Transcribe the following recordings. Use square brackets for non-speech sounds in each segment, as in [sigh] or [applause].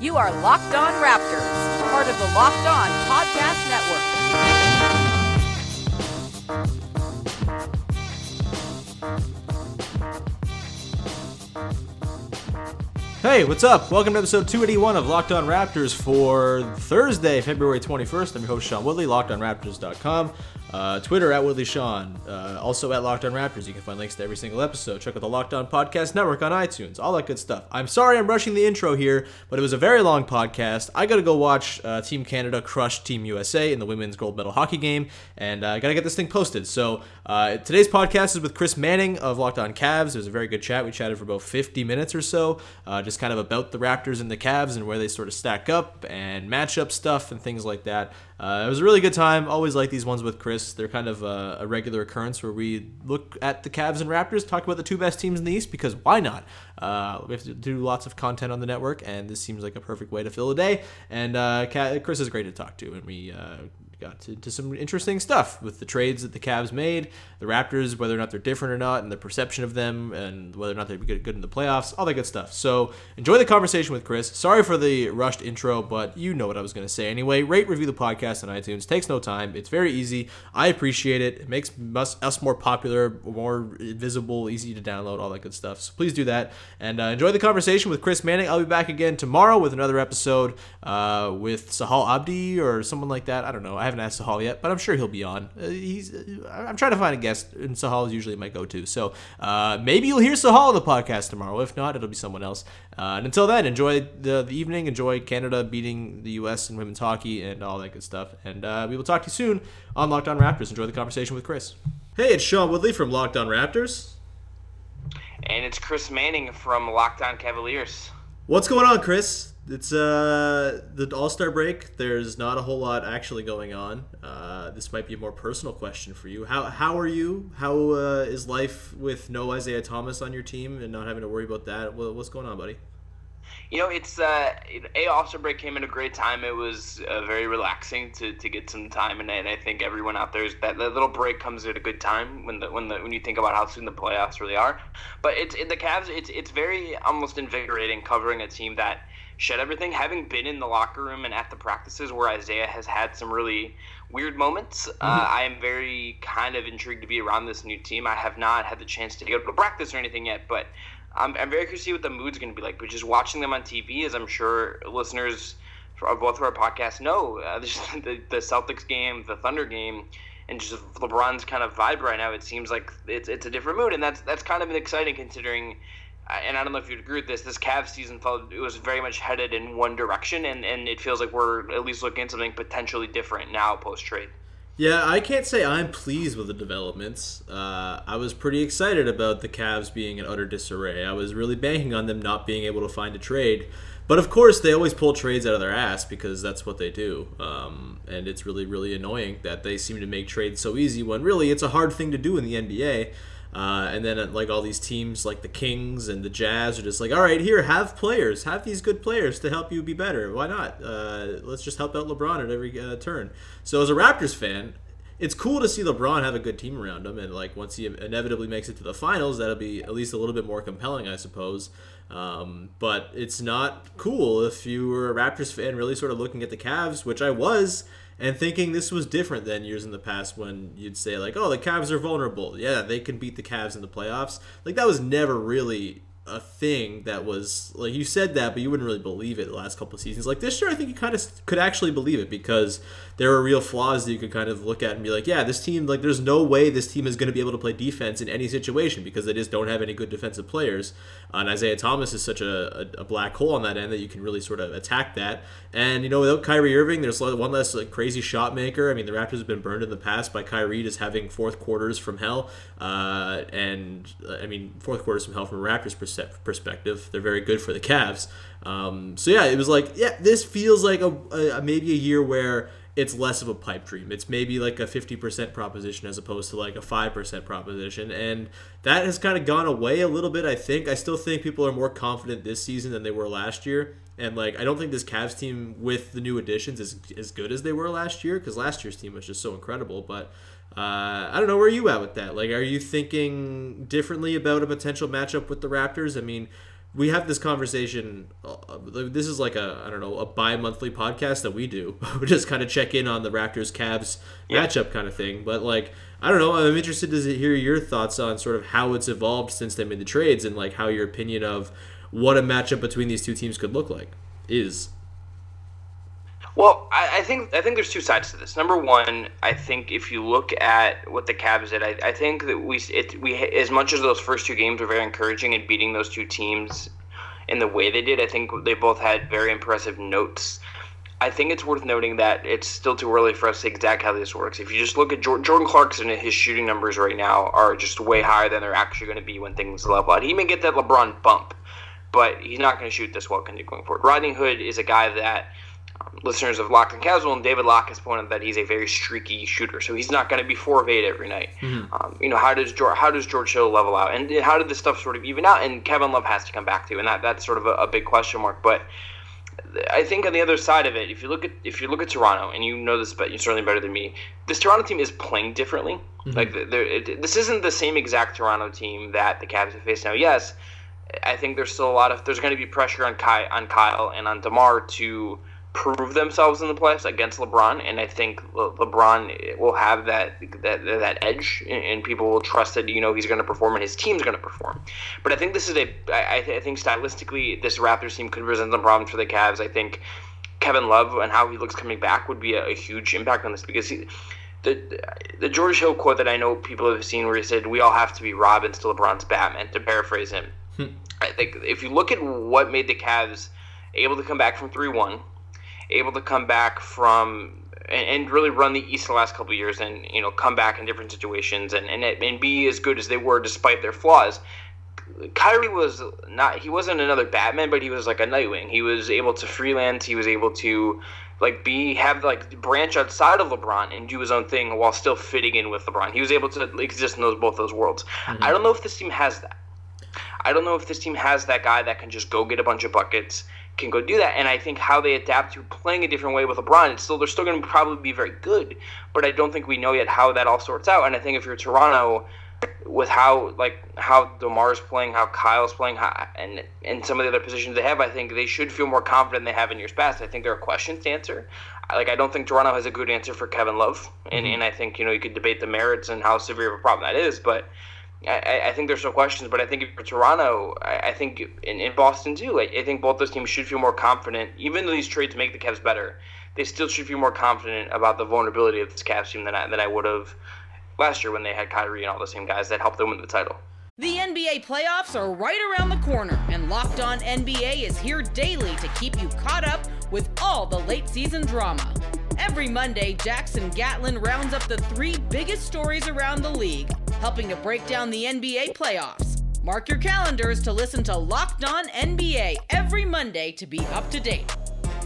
You are Locked On Raptors, part of the Locked On Podcast Network. Hey, what's up? Welcome to episode 281 of Locked On Raptors for Thursday, February 21st. I'm your host, Sean Woodley, lockedonraptors.com. Uh, Twitter at Woodley Sean. Uh, also at Locked On Raptors. You can find links to every single episode. Check out the Locked On Podcast Network on iTunes. All that good stuff. I'm sorry I'm rushing the intro here, but it was a very long podcast. I got to go watch uh, Team Canada crush Team USA in the women's gold medal hockey game, and I got to get this thing posted. So uh, today's podcast is with Chris Manning of Locked On Cavs. It was a very good chat. We chatted for about 50 minutes or so, uh, kind of about the Raptors and the Cavs and where they sort of stack up and matchup stuff and things like that. Uh, it was a really good time. Always like these ones with Chris. They're kind of a, a, regular occurrence where we look at the Cavs and Raptors, talk about the two best teams in the East because why not? Uh, we have to do lots of content on the network, and this seems like a perfect way to fill a day. And uh, Chris is great to talk to, and we uh, got to, to, some interesting stuff with the trades that the Cavs made, the Raptors, whether or not they're different or not, and the perception of them, and whether or not they'd be good, good in the playoffs, all that good stuff. So enjoy the conversation with Chris. Sorry for the rushed intro, but you know what I was going to say anyway. Rate, review the podcast on iTunes. Takes no time. It's very easy. I appreciate it. It makes us, us more popular, more visible, easy to download, all that good stuff. So please do that and uh, enjoy the conversation with Chris Manning. I'll be back again tomorrow with another episode uh, with Sahal Abdi or someone like that. I don't know. I haven't asked Sahal yet, but I'm sure he'll be on. Uh, he's uh, I'm trying to find a guest, and Sahal is usually my go-to. So uh, maybe you'll hear Sahal on the podcast tomorrow. If not, it'll be someone else. Uh, and until then, enjoy the, the evening. Enjoy Canada beating the U.S. in women's hockey and all that good stuff. And uh, we will talk to you soon on Locked On Raptors. Enjoy the conversation with Chris. Hey, it's Sean Woodley from Locked On Raptors. And it's Chris Manning from Locked On Cavaliers. What's going on, Chris? It's uh the All Star break. There's not a whole lot actually going on. Uh, this might be a more personal question for you. How how are you? How uh, is life with no Isaiah Thomas on your team and not having to worry about that? What's going on, buddy? You know, it's uh, a All Star break came at a great time. It was uh, very relaxing to, to get some time, and, and I think everyone out there is that, that little break comes at a good time when the when the when you think about how soon the playoffs really are. But it's in the Cavs. It's it's very almost invigorating covering a team that shed everything. Having been in the locker room and at the practices where Isaiah has had some really weird moments, uh, mm-hmm. uh, I am very kind of intrigued to be around this new team. I have not had the chance to go to practice or anything yet, but I'm, I'm very curious to see what the mood's going to be like. But just watching them on TV, as I'm sure listeners of both of our podcasts know, [laughs] uh, the, the Celtics game, the Thunder game, and just LeBron's kind of vibe right now, it seems like it's, it's a different mood, and that's that's kind of exciting considering and I don't know if you'd agree with this. This Cavs season felt it was very much headed in one direction, and, and it feels like we're at least looking at something potentially different now post trade. Yeah, I can't say I'm pleased with the developments. Uh, I was pretty excited about the Cavs being in utter disarray. I was really banking on them not being able to find a trade. But of course, they always pull trades out of their ass because that's what they do. Um, and it's really, really annoying that they seem to make trades so easy when really it's a hard thing to do in the NBA. Uh, and then uh, like all these teams like the Kings and the Jazz are just like, all right, here, have players, have these good players to help you be better. Why not? Uh, let's just help out LeBron at every uh, turn. So as a Raptors fan, it's cool to see LeBron have a good team around him, and like once he inevitably makes it to the finals, that'll be at least a little bit more compelling, I suppose. Um, but it's not cool if you were a Raptors fan, really sort of looking at the Cavs, which I was and thinking this was different than years in the past when you'd say like, "Oh, the Cavs are vulnerable. Yeah, they can beat the Cavs in the playoffs." Like that was never really a thing that was like you said that, but you wouldn't really believe it the last couple of seasons. Like this year, I think you kind of could actually believe it because there were real flaws that you could kind of look at and be like, yeah, this team like there's no way this team is going to be able to play defense in any situation because they just don't have any good defensive players. Uh, and Isaiah Thomas is such a, a, a, black hole on that end that you can really sort of attack that. And you know, without Kyrie Irving, there's one less like crazy shot maker. I mean, the Raptors have been burned in the past by Kyrie just having fourth quarters from hell. Uh, and I mean, fourth quarters from hell from a Raptors perspective perspective. They're very good for the Cavs. Um, so yeah, it was like yeah, this feels like a, a maybe a year where it's less of a pipe dream. It's maybe like a 50% proposition as opposed to like a 5% proposition. And that has kind of gone away a little bit, I think. I still think people are more confident this season than they were last year. And like, I don't think this Cavs team with the new additions is as good as they were last year because last year's team was just so incredible. But uh, I don't know where you at with that. Like, are you thinking differently about a potential matchup with the Raptors? I mean, we have this conversation. Uh, this is like a I don't know a bi-monthly podcast that we do. [laughs] we just kind of check in on the Raptors Cavs yeah. matchup kind of thing. But like I don't know. I'm interested to hear your thoughts on sort of how it's evolved since they made the trades and like how your opinion of what a matchup between these two teams could look like is. Well, I, I, think I think there's two sides to this. Number one, I think if you look at what the Cavs did, I, I think that we it, we as much as those first two games were very encouraging in beating those two teams in the way they did. I think they both had very impressive notes. I think it's worth noting that it's still too early for us to see exactly how this works. If you just look at Jordan Clarkson, and his shooting numbers right now are just way higher than they're actually going to be when things level out. He may get that LeBron bump, but he's not going to shoot this well going forward. Rodney Hood is a guy that listeners of Lock and Casual, and David Locke has pointed that he's a very streaky shooter, so he's not going to be four of eight every night. Mm-hmm. Um, you know, how does George, how does George Hill level out, and how did this stuff sort of even out? And Kevin Love has to come back to, and that that's sort of a, a big question mark. But I think on the other side of it, if you look at if you look at Toronto, and you know this, but you're certainly better than me. This Toronto team is playing differently. Mm-hmm. Like it, this isn't the same exact Toronto team that the Cavs have faced now. Yes, I think there's still a lot of there's going to be pressure on Kyle, on Kyle and on Demar to prove themselves in the playoffs against LeBron, and I think Le- LeBron will have that that that edge, and people will trust that you know he's going to perform and his team's going to perform. But I think this is a I, I think stylistically this Raptors team could present some problems for the Cavs. I think Kevin Love and how he looks coming back would be a, a huge impact on this because he. The, the George Hill quote that I know people have seen where he said, We all have to be Robins to LeBron's Batman, to paraphrase him. Hmm. I think if you look at what made the Cavs able to come back from 3 1, able to come back from and, and really run the East the last couple years and you know come back in different situations and, and and be as good as they were despite their flaws. Kyrie was not he wasn't another Batman, but he was like a Nightwing. He was able to freelance, he was able to like be have like branch outside of LeBron and do his own thing while still fitting in with LeBron. He was able to exist in those both those worlds. Mm-hmm. I don't know if this team has that. I don't know if this team has that guy that can just go get a bunch of buckets can go do that. And I think how they adapt to playing a different way with LeBron, it's still they're still going to probably be very good, but I don't think we know yet how that all sorts out. And I think if you're Toronto, with how like how Demar's playing, how Kyle's playing, how, and and some of the other positions they have, I think they should feel more confident than they have in years past. I think there are questions to answer. Like I don't think Toronto has a good answer for Kevin Love, and mm-hmm. and I think you know you could debate the merits and how severe of a problem that is, but I, I, think there's some questions, but I think for Toronto, I, I think in, in, Boston too, I, I, think both those teams should feel more confident. Even though these trades make the Cavs better, they still should feel more confident about the vulnerability of this Cavs team than I, than I would have last year when they had Kyrie and all the same guys that helped them win the title. The NBA playoffs are right around the corner, and Locked On NBA is here daily to keep you caught up with all the late season drama. Every Monday, Jackson Gatlin rounds up the three biggest stories around the league, helping to break down the NBA playoffs. Mark your calendars to listen to Locked On NBA every Monday to be up to date.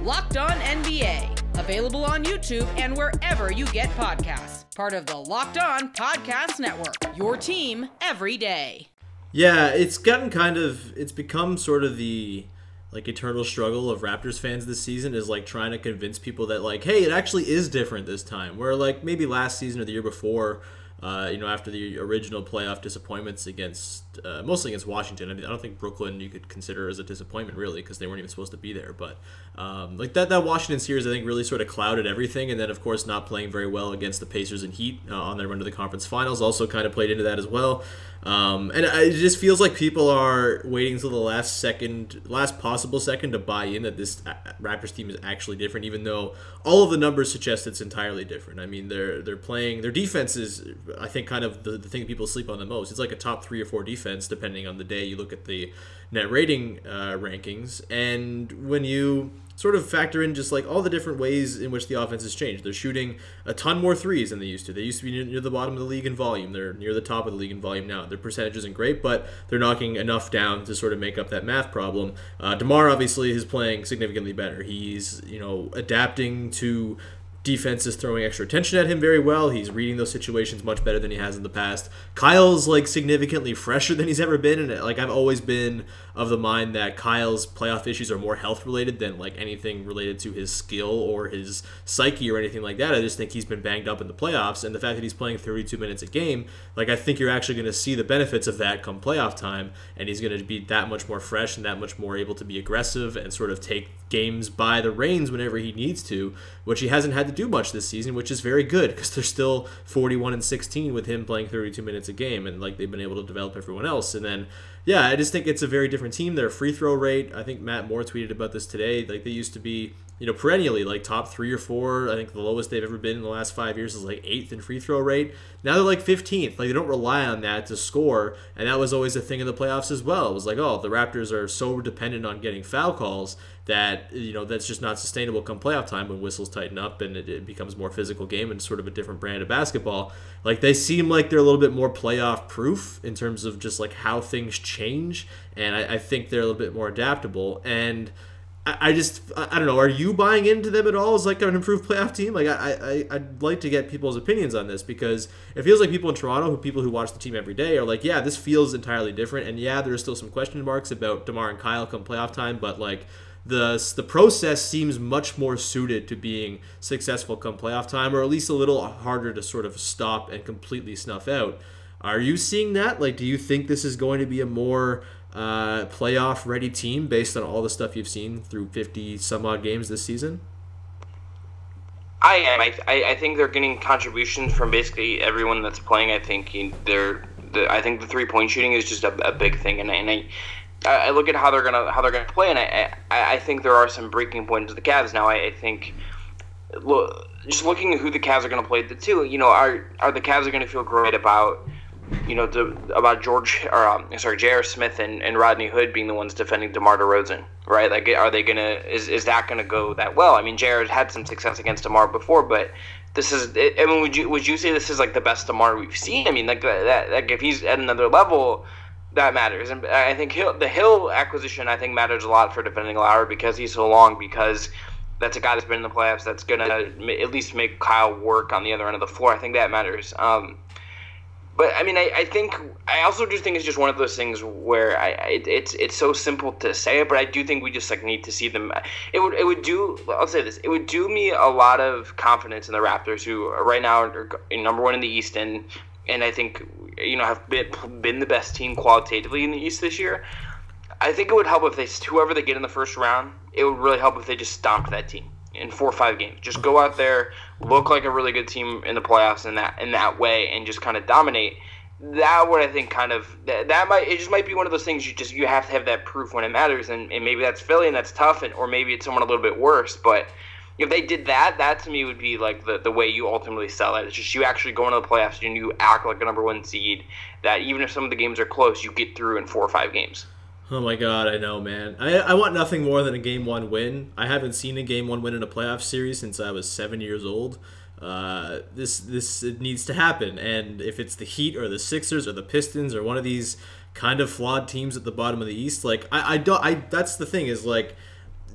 Locked On NBA, available on YouTube and wherever you get podcasts. Part of the Locked On Podcast Network. Your team every day. Yeah, it's gotten kind of it's become sort of the like eternal struggle of Raptors fans this season is like trying to convince people that like, hey, it actually is different this time. Where like maybe last season or the year before, uh, you know, after the original playoff disappointments against, uh, mostly against Washington. I, mean, I don't think Brooklyn you could consider as a disappointment really because they weren't even supposed to be there. But um, like that, that Washington series, I think really sort of clouded everything. And then of course not playing very well against the Pacers and Heat uh, on their run to the conference finals also kind of played into that as well. Um, and it just feels like people are waiting until the last second, last possible second to buy in that this uh, Raptors team is actually different, even though all of the numbers suggest it's entirely different. I mean, they're they're playing their defense is, I think, kind of the, the thing people sleep on the most. It's like a top three or four defense depending on the day you look at the net rating uh, rankings. And when you sort of factor in just like all the different ways in which the offense has changed. They're shooting a ton more threes than they used to. They used to be near, near the bottom of the league in volume. They're near the top of the league in volume now. Their percentage isn't great, but they're knocking enough down to sort of make up that math problem. Uh, Demar obviously is playing significantly better. He's you know adapting to defense is throwing extra attention at him very well. He's reading those situations much better than he has in the past. Kyle's like significantly fresher than he's ever been, and like I've always been of the mind that Kyle's playoff issues are more health related than like anything related to his skill or his psyche or anything like that. I just think he's been banged up in the playoffs, and the fact that he's playing 32 minutes a game, like I think you're actually going to see the benefits of that come playoff time, and he's going to be that much more fresh and that much more able to be aggressive and sort of take games by the reins whenever he needs to, which he hasn't had to do much this season, which is very good because they're still 41 and 16 with him playing 32 minutes a game, and like they've been able to develop everyone else, and then yeah, I just think it's a very different team. Their free throw rate, I think Matt Moore tweeted about this today. Like they used to be, you know, perennially like top three or four. I think the lowest they've ever been in the last five years is like eighth in free throw rate. Now they're like 15th. Like they don't rely on that to score, and that was always a thing in the playoffs as well. It was like, oh, the Raptors are so dependent on getting foul calls that you know that's just not sustainable come playoff time when whistles tighten up and it, it, becomes more physical game and sort of a different brand of basketball like they seem like they're a little bit more playoff proof in terms of just like how things change and I, I think they're a little bit more adaptable and I, just I don't know. Are you buying into them at all as like an improved playoff team? Like I, I I'd like to get people's opinions on this because it feels like people in Toronto, who people who watch the team every day, are like, yeah, this feels entirely different, and yeah, there's still some question marks about Demar and Kyle come playoff time, but like the the process seems much more suited to being successful come playoff time, or at least a little harder to sort of stop and completely snuff out. Are you seeing that? Like, do you think this is going to be a more uh, playoff ready team based on all the stuff you've seen through 50 some odd games this season? I am. I, I, think they're getting contributions from basically everyone that's playing. I think they're. The, I think the three point shooting is just a, a big thing, and, and I, I look at how they're gonna how they're gonna play, and I I, I think there are some breaking points of the Cavs now. I, I think, look, just looking at who the Cavs are gonna play the two, you know, are are the Cavs are gonna feel great about, you know, about George or um, sorry, J.R. Smith and, and Rodney Hood being the ones defending DeMar DeRozan, right? Like, are they gonna is is that gonna go that well? I mean, J.R. had some success against DeMar before, but this is I mean, would you would you say this is like the best DeMar we've seen? I mean, like that like if he's at another level that matters. And I think Hill, the Hill acquisition, I think, matters a lot for defending Lowry because he's so long. Because that's a guy that's been in the playoffs. That's gonna at least make Kyle work on the other end of the floor. I think that matters. Um, but I mean, I, I think I also do think it's just one of those things where I it, it's it's so simple to say it, but I do think we just like need to see them. It would it would do. I'll say this. It would do me a lot of confidence in the Raptors, who right now are number one in the East and and I think you know have been, been the best team qualitatively in the East this year. I think it would help if they whoever they get in the first round. It would really help if they just stomped that team in four or five games. Just go out there, look like a really good team in the playoffs in that in that way, and just kind of dominate. That would I think kind of that, that might it just might be one of those things you just you have to have that proof when it matters, and, and maybe that's Philly and that's tough, and or maybe it's someone a little bit worse, but if they did that, that to me would be like the, the way you ultimately sell it. It's just you actually go into the playoffs and you act like a number one seed. That even if some of the games are close, you get through in four or five games. Oh my god, I know, man. I, I want nothing more than a game one win. I haven't seen a game one win in a playoff series since I was seven years old. Uh, this this needs to happen, and if it's the Heat or the Sixers or the Pistons or one of these kind of flawed teams at the bottom of the East, like I, I don't I that's the thing is like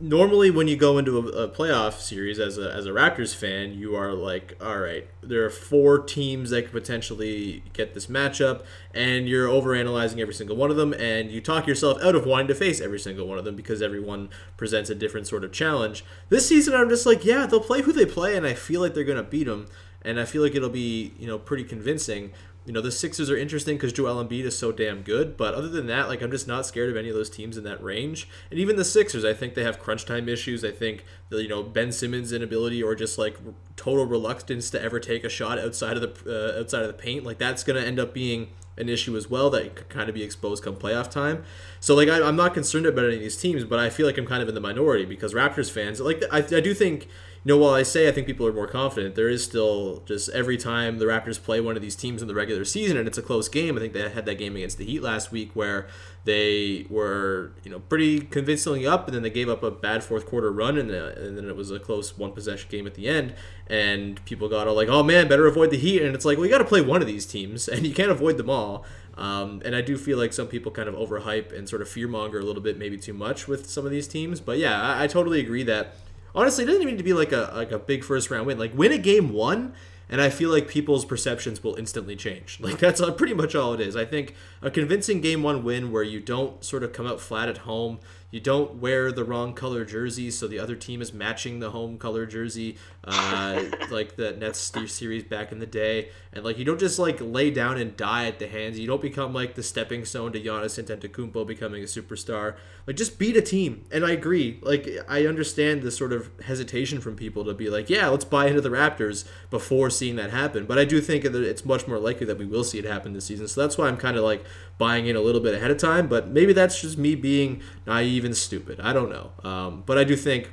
normally when you go into a, a, playoff series as a, as a Raptors fan, you are like, all right, there are four teams that could potentially get this matchup, and you're overanalyzing every single one of them, and you talk yourself out of wanting to face every single one of them because everyone presents a different sort of challenge. This season, I'm just like, yeah, they'll play who they play, and I feel like they're gonna beat them, and I feel like it'll be you know pretty convincing you know the Sixers are interesting because Joel Embiid is so damn good, but other than that, like I'm just not scared of any of those teams in that range. And even the Sixers, I think they have crunch time issues. I think the, you know Ben Simmons' inability or just like total reluctance to ever take a shot outside of the uh, outside of the paint, like that's going to end up being an issue as well that could kind of be exposed come playoff time. So like I, am not concerned about any of these teams, but I feel like I'm kind of in the minority because Raptors fans like I, I do think you know, while I say I think people are more confident, there is still just every time the Raptors play one of these teams in the regular season and it's a close game. I think they had that game against the Heat last week where they were you know pretty convincingly up, and then they gave up a bad fourth quarter run, and, uh, and then it was a close one possession game at the end, and people got all like, oh man, better avoid the Heat, and it's like well you got to play one of these teams, [laughs] and you can't avoid them all. Um, and I do feel like some people kind of overhype and sort of fearmonger a little bit, maybe too much with some of these teams. But yeah, I, I totally agree that honestly, it doesn't even need to be like a like a big first round win. Like win a game one and I feel like people's perceptions will instantly change. [laughs] Like that's pretty much all it is. I think a convincing game one win where you don't sort of come out flat at home, you don't wear the wrong color jersey, so the other team is matching the home color jersey, uh, [laughs] like the Nets series back in the day, and like you don't just like lay down and die at the hands. You don't become like the stepping stone to Giannis Antetokounmpo becoming a superstar. Like just beat a team. And I agree. Like I understand the sort of hesitation from people to be like, yeah, let's buy into the Raptors before seeing that happen. But I do think that it's much more likely that we will see it happen this season. So that's why I'm kind of like buying in a little bit ahead of time. But maybe that's just me being naive and stupid. I don't know. Um, but I do think,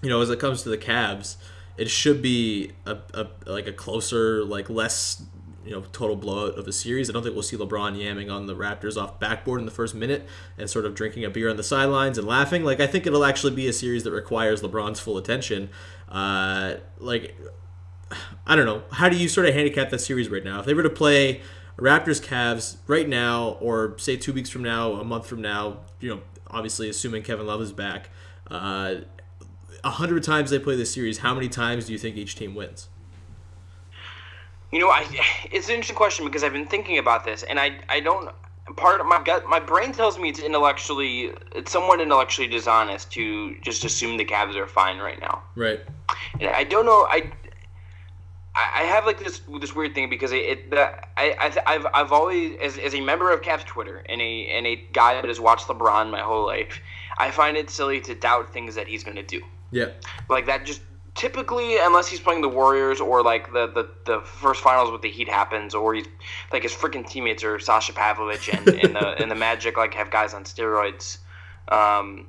you know, as it comes to the Cavs, it should be a, a like a closer, like less you know total blowout of a series. I don't think we'll see LeBron yamming on the Raptors off backboard in the first minute and sort of drinking a beer on the sidelines and laughing. Like I think it'll actually be a series that requires LeBron's full attention. Uh, like I don't know. How do you sort of handicap that series right now? If they were to play Raptors Cavs right now, or say two weeks from now, a month from now, you know, obviously assuming Kevin Love is back, uh, a hundred times they play this series, how many times do you think each team wins? You know, I it's an interesting question because I've been thinking about this, and I I don't part of my gut my brain tells me it's intellectually it's somewhat intellectually dishonest to just assume the Cavs are fine right now. Right. And I don't know. I I have like this this weird thing because it, it the, I, I have I've always as, as a member of Cavs Twitter and a and a guy that has watched LeBron my whole life, I find it silly to doubt things that he's going to do. Yeah. Like that just typically unless he's playing the Warriors or like the, the, the first finals with the Heat happens or he's like his freaking teammates are Sasha Pavlovic and, and the and the [laughs] Magic like have guys on steroids. Um,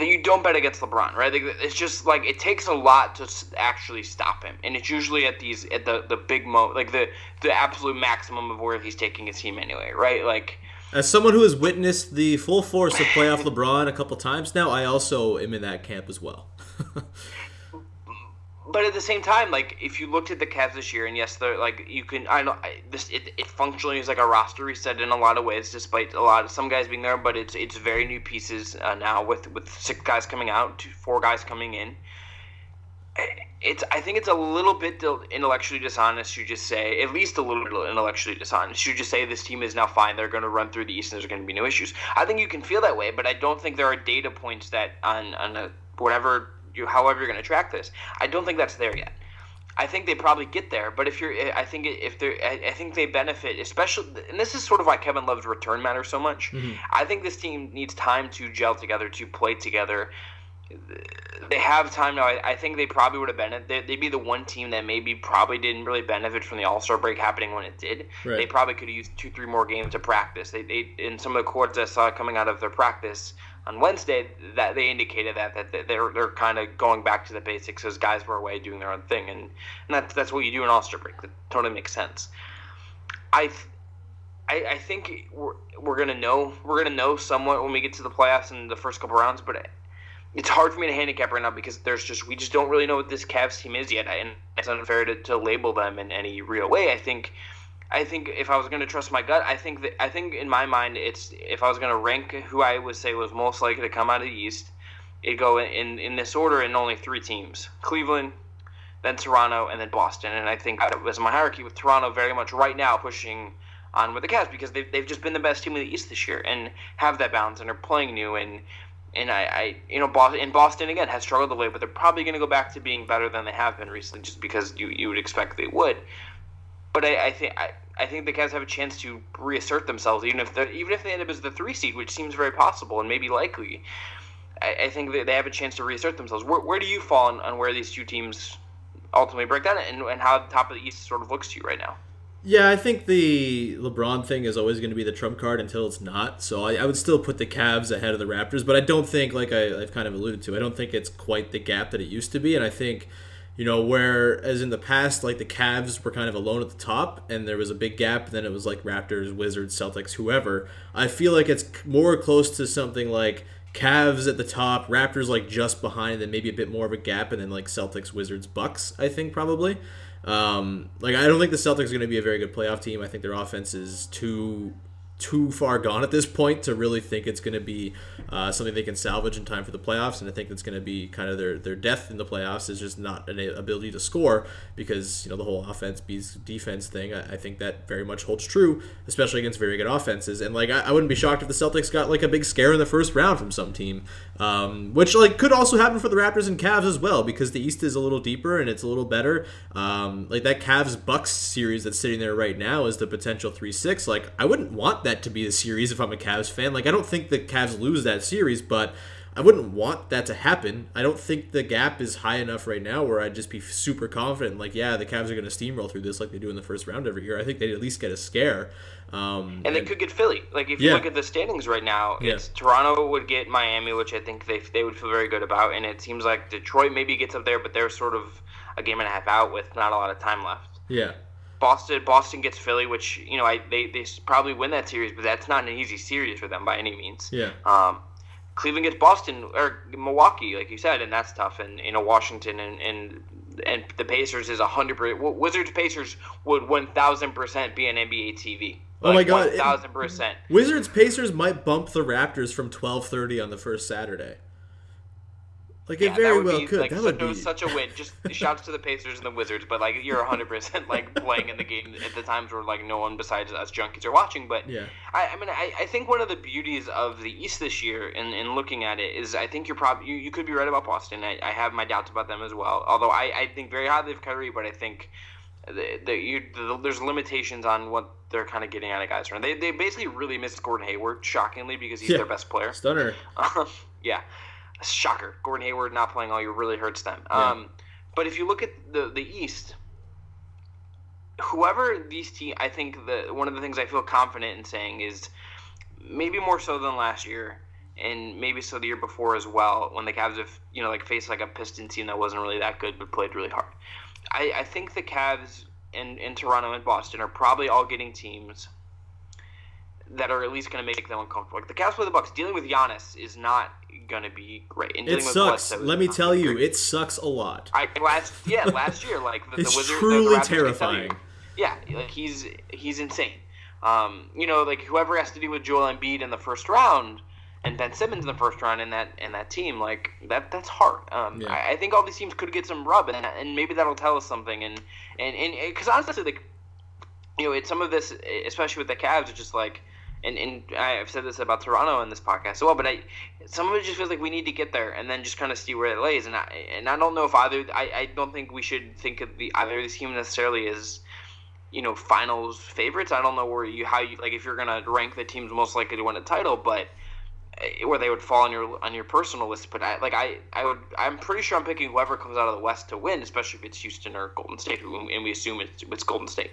you don't bet against LeBron, right? It's just like it takes a lot to actually stop him, and it's usually at these at the the big mo like the the absolute maximum of where he's taking his team anyway, right? Like as someone who has witnessed the full force of playoff [laughs] LeBron a couple times now, I also am in that camp as well. [laughs] but at the same time, like if you looked at the Cavs this year, and yes, they're like you can. I know I, this. It, it functionally is like a roster reset in a lot of ways, despite a lot of some guys being there. But it's it's very new pieces uh, now with with six guys coming out, two, four guys coming in. It's I think it's a little bit intellectually dishonest to just say at least a little bit intellectually dishonest. You just say this team is now fine. They're going to run through the East and there's going to be no issues. I think you can feel that way, but I don't think there are data points that on on a, whatever you however you're going to track this. I don't think that's there yet. I think they probably get there, but if you're, I think if they're, I, think they benefit, especially, and this is sort of why Kevin Love's return matters so much. Mm-hmm. I think this team needs time to gel together, to play together. They have time now. I, I think they probably would have been, they, would be the one team that maybe probably didn't really benefit from the All Star break happening when it did. Right. They probably could have used two, three more games to practice. They, they, in some of the courts I saw coming out of their practice, on Wednesday that they indicated that that they're they're kind of going back to the basics as guys were away doing their own thing, and, and that's that's what you do in All Star break. That totally makes sense. I. I, I think we're, we're gonna know we're gonna know somewhat when we get to the playoffs in the first couple rounds, but it's hard for me to handicap right now because there's just we just don't really know what this Cavs team is yet, and it's unfair to, to label them in any real way. I think I think if I was going to trust my gut, I think that I think in my mind, it's if I was going to rank who I would say was most likely to come out of the East, it'd go in in this order in only three teams: Cleveland, then Toronto, and then Boston. And I think that was my hierarchy with Toronto very much right now pushing on with the Cavs because they've they've just been the best team in the East this year and have that balance and are playing new and. And I, I, you know, Boston, in Boston again has struggled a little, but they're probably going to go back to being better than they have been recently, just because you, you would expect they would but I, I think I, think the Cavs have a chance to reassert themselves, even if even if they end up as the three seed, which seems very possible and maybe likely. I, I think that they have a chance to reassert themselves. Where, where do you fall on, on where these two teams ultimately break down, and, and how the top of the East sort of looks to you right now? Yeah, I think the LeBron thing is always going to be the trump card until it's not. So I, I, would still put the Cavs ahead of the Raptors, but I don't think, like I, have kind of alluded to, I don't think it's quite the gap that it used to be. And I think You know, whereas in the past, like the Cavs were kind of alone at the top, and there was a big gap. Then it was like Raptors, Wizards, Celtics, whoever. I feel like it's more close to something like Cavs at the top, Raptors like just behind, and maybe a bit more of a gap, and then like Celtics, Wizards, Bucks. I think probably. Um, like I don't think the Celtics are going to be a very good playoff team. I think their offense is too too far gone at this point to really think it's going to be uh, something they can salvage in time for the playoffs. And I think that's going to be kind of their, their death in the playoffs is just not an ability to score because, you know, the whole offense beats defense thing. I, I think that very much holds true, especially against very good offenses. And, like, I, I, wouldn't be shocked if the Celtics got, like, a big scare in the first round from some team, um, which, like, could also happen for the Raptors and Cavs as well because the East is a little deeper and it's a little better. Um, like, that Cavs Bucks series that's sitting there right now is the potential 3 6. Like, I wouldn't want that to be the series if I'm a Cavs fan. Like, I don't think the Cavs lose that series, but I wouldn't want that to happen. I don't think the gap is high enough right now where I'd just be super confident. Like, yeah, the Cavs are going to steamroll through this like they do in the first round every year. I think they'd at least get a scare. Um, and they and, could get Philly. Like if you yeah. look at the standings right now, yeah. it's Toronto would get Miami, which I think they they would feel very good about, and it seems like Detroit maybe gets up there, but they're sort of a game and a half out with not a lot of time left. Yeah. Boston Boston gets Philly, which you know I they, they probably win that series, but that's not an easy series for them by any means. Yeah. Um, Cleveland gets Boston or Milwaukee, like you said, and that's tough. And you know Washington and and and the Pacers is hundred percent. Wizards Pacers would one thousand percent be an NBA TV. Like, oh my god, thousand percent. Wizards Pacers might bump the Raptors from twelve thirty on the first Saturday. Like yeah, it very well be, could. Like, that would be such a win. Just [laughs] shouts to the Pacers and the Wizards, but like you're 100 percent like playing in the game at the times where like no one besides us junkies are watching. But yeah, I, I mean, I, I think one of the beauties of the East this year, in, in looking at it, is I think you're probably you, you could be right about Boston. I, I have my doubts about them as well. Although I, I think very highly of Kyrie, but I think. The, the, you, the, there's limitations on what they're kind of getting out of guys. They, they basically really missed Gordon Hayward, shockingly, because he's yeah. their best player. Stunner. [laughs] Um, yeah shocker. Gordon Hayward not playing all year really hurts them. Yeah. Um, but if you look at the the East, whoever these teams, I think the one of the things I feel confident in saying is maybe more so than last year, and maybe so the year before as well, when the Cavs have you know like faced like a Piston team that wasn't really that good but played really hard. I, I think the Cavs in, in Toronto and Boston are probably all getting teams that are at least going to make them uncomfortable. Like the Cavs play the Bucks. Dealing with Giannis is not going to be great. And it sucks. Let me tell you, great. it sucks a lot. I last yeah [laughs] last year like the, it's the Wizards, truly the, the terrifying. yeah, like he's he's insane. Um, you know, like whoever has to deal with Joel Embiid in the first round and Ben Simmons in the first round in that in that team, like that that's hard. Um, yeah. I, I, think all these teams could get some rub, and, and maybe that'll tell us something. And and and because honestly, like you know, it's some of this, especially with the Cavs, it's just like and, and I've said this about Toronto in this podcast as well, but I some of it just feels like we need to get there and then just kind of see where it lays. And I and I don't know if either I, I don't think we should think of the either of these teams necessarily as you know finals favorites. I don't know where you how you like if you're gonna rank the teams most likely to win a title, but eh, where they would fall on your on your personal list. But I like I I would I'm pretty sure I'm picking whoever comes out of the West to win, especially if it's Houston or Golden State, and we assume it's, it's Golden State.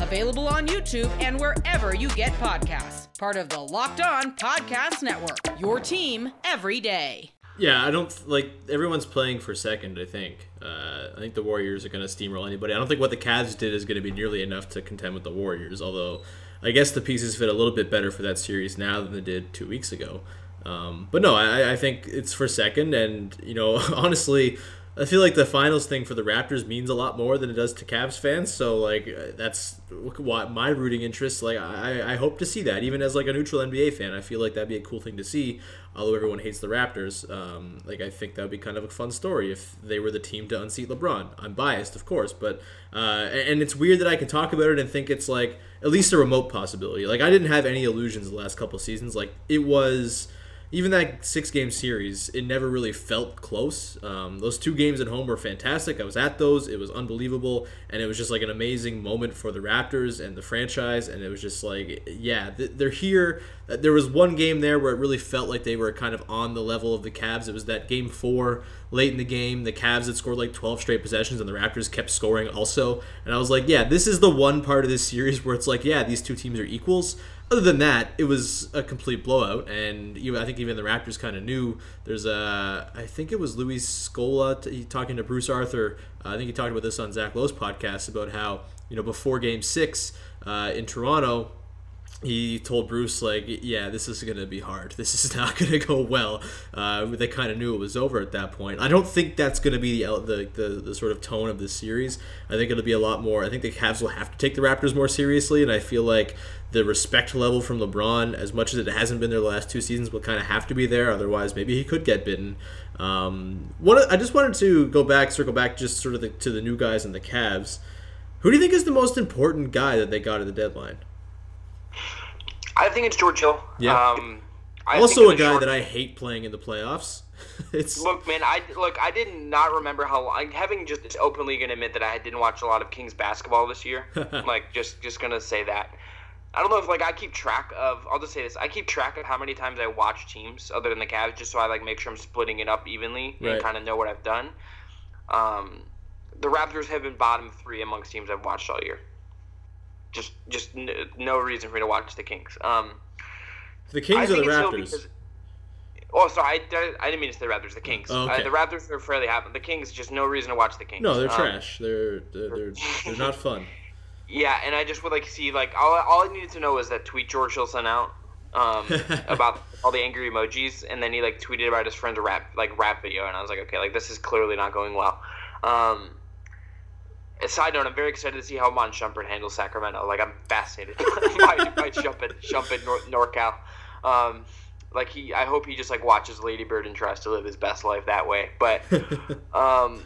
available on YouTube and wherever you get podcasts. Part of the Locked On Podcast Network. Your team every day. Yeah, I don't like everyone's playing for second. I think. Uh, I think the Warriors are going to steamroll anybody. I don't think what the Cavs did is going to be nearly enough to contend with the Warriors. Although, I guess the pieces fit a little bit better for that series now than they did two weeks ago. Um, but no, I, I think it's for second, and you know, [laughs] honestly, I feel like the finals thing for the Raptors means a lot more than it does to Cavs fans. So like that's what my rooting interest. Like I, I hope to see that even as like a neutral NBA fan. I feel like that'd be a cool thing to see. Although everyone hates the Raptors, um, like I think that would be kind of a fun story if they were the team to unseat LeBron. I'm biased, of course, but uh, and it's weird that I can talk about it and think it's like at least a remote possibility. Like I didn't have any illusions the last couple seasons. Like it was even that six game series, it never really felt close. Um, those two games at home were fantastic. I was at those. It was unbelievable. And it was just like an amazing moment for the Raptors and the franchise. And it was just like, yeah, they're here. Uh, there was one game there where it really felt like they were kind of on the level of the Cavs. It was that game four late in the game. The Cavs had scored like 12 straight possessions and the Raptors kept scoring also. And I was like, yeah, this is the one part of this series where it's like, yeah, these two teams are equals other than that, it was a complete blowout, and I think even the Raptors kind of knew. There's a, I think it was Luis Scola t- talking to Bruce Arthur. Uh, I think he talked about this on Zach Lowe's podcast about how you know before Game Six uh, in Toronto, he told Bruce like, yeah, this is gonna be hard. [laughs] This is not gonna go well. Uh, they kind of knew it was over at that point. I don't think that's gonna be the, the, the the sort of tone of this series. I think it'll be a lot more. I think the Cavs will have to take the Raptors more seriously, and I feel like the respect level from LeBron, as much as it hasn't been there the last two seasons, will kind of have to be there. Otherwise, maybe he could get bitten. Um, what I just wanted to go back, circle back, just sort of the, to the new guys in the Cavs. Who do you think is the most important guy that they got at the deadline? I think it's George Hill. Yeah. Um, also a guy short... that I hate playing in the playoffs. [laughs] it's look, man. I look. I did not remember how. Like, having just openly gonna admit that I didn't watch a lot of Kings basketball this year. [laughs] like, just just gonna say that. I don't know if like I keep track of. I'll just say this: I keep track of how many times I watch teams other than the Cavs, just so I like make sure I'm splitting it up evenly right. and kind of know what I've done. Um, the Raptors have been bottom three amongst teams I've watched all year just just n- no reason for me to watch the Kings. Um, the Kings or the Raptors? Because, oh, sorry, I, I didn't mean to say the Raptors. The Kings. Oh, okay. uh, the Raptors are fairly happy. The Kings, just no reason to watch the Kings. No, they're um, trash. They're they're they're, [laughs] they're not fun. Yeah, and I just would like to see like all, all I needed to know was that tweet George Hill sent out um, [laughs] about all the angry emojis, and then he like tweeted about his friend's rap like rap video, and I was like, okay, like this is clearly not going well. Um, side note, I'm very excited to see how Iman Shumpert handles Sacramento. Like, I'm fascinated by, by Shumpert, Shumpert Nor- NorCal. Um, like he, I hope he just like watches Lady Bird and tries to live his best life that way. But [laughs] um,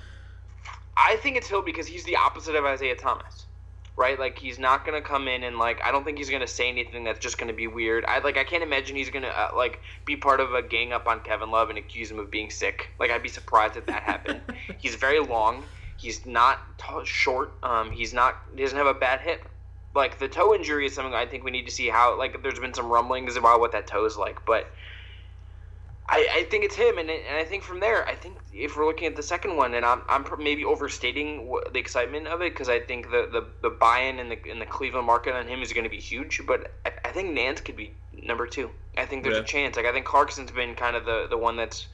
I think it's Hill because he's the opposite of Isaiah Thomas, right? Like he's not gonna come in and like I don't think he's gonna say anything that's just gonna be weird. I like I can't imagine he's gonna uh, like be part of a gang up on Kevin Love and accuse him of being sick. Like I'd be surprised if that happened. [laughs] he's very long. He's not t- short. Um, he's not. He doesn't have a bad hip. Like the toe injury is something I think we need to see how. Like there's been some rumblings about what that toe is like, but I, I think it's him, and, and I think from there, I think if we're looking at the second one, and I'm, I'm maybe overstating the excitement of it because I think the, the, the buy-in in the in the Cleveland market on him is going to be huge, but I, I think Nance could be number two. I think there's yeah. a chance. Like I think Clarkson's been kind of the, the one that's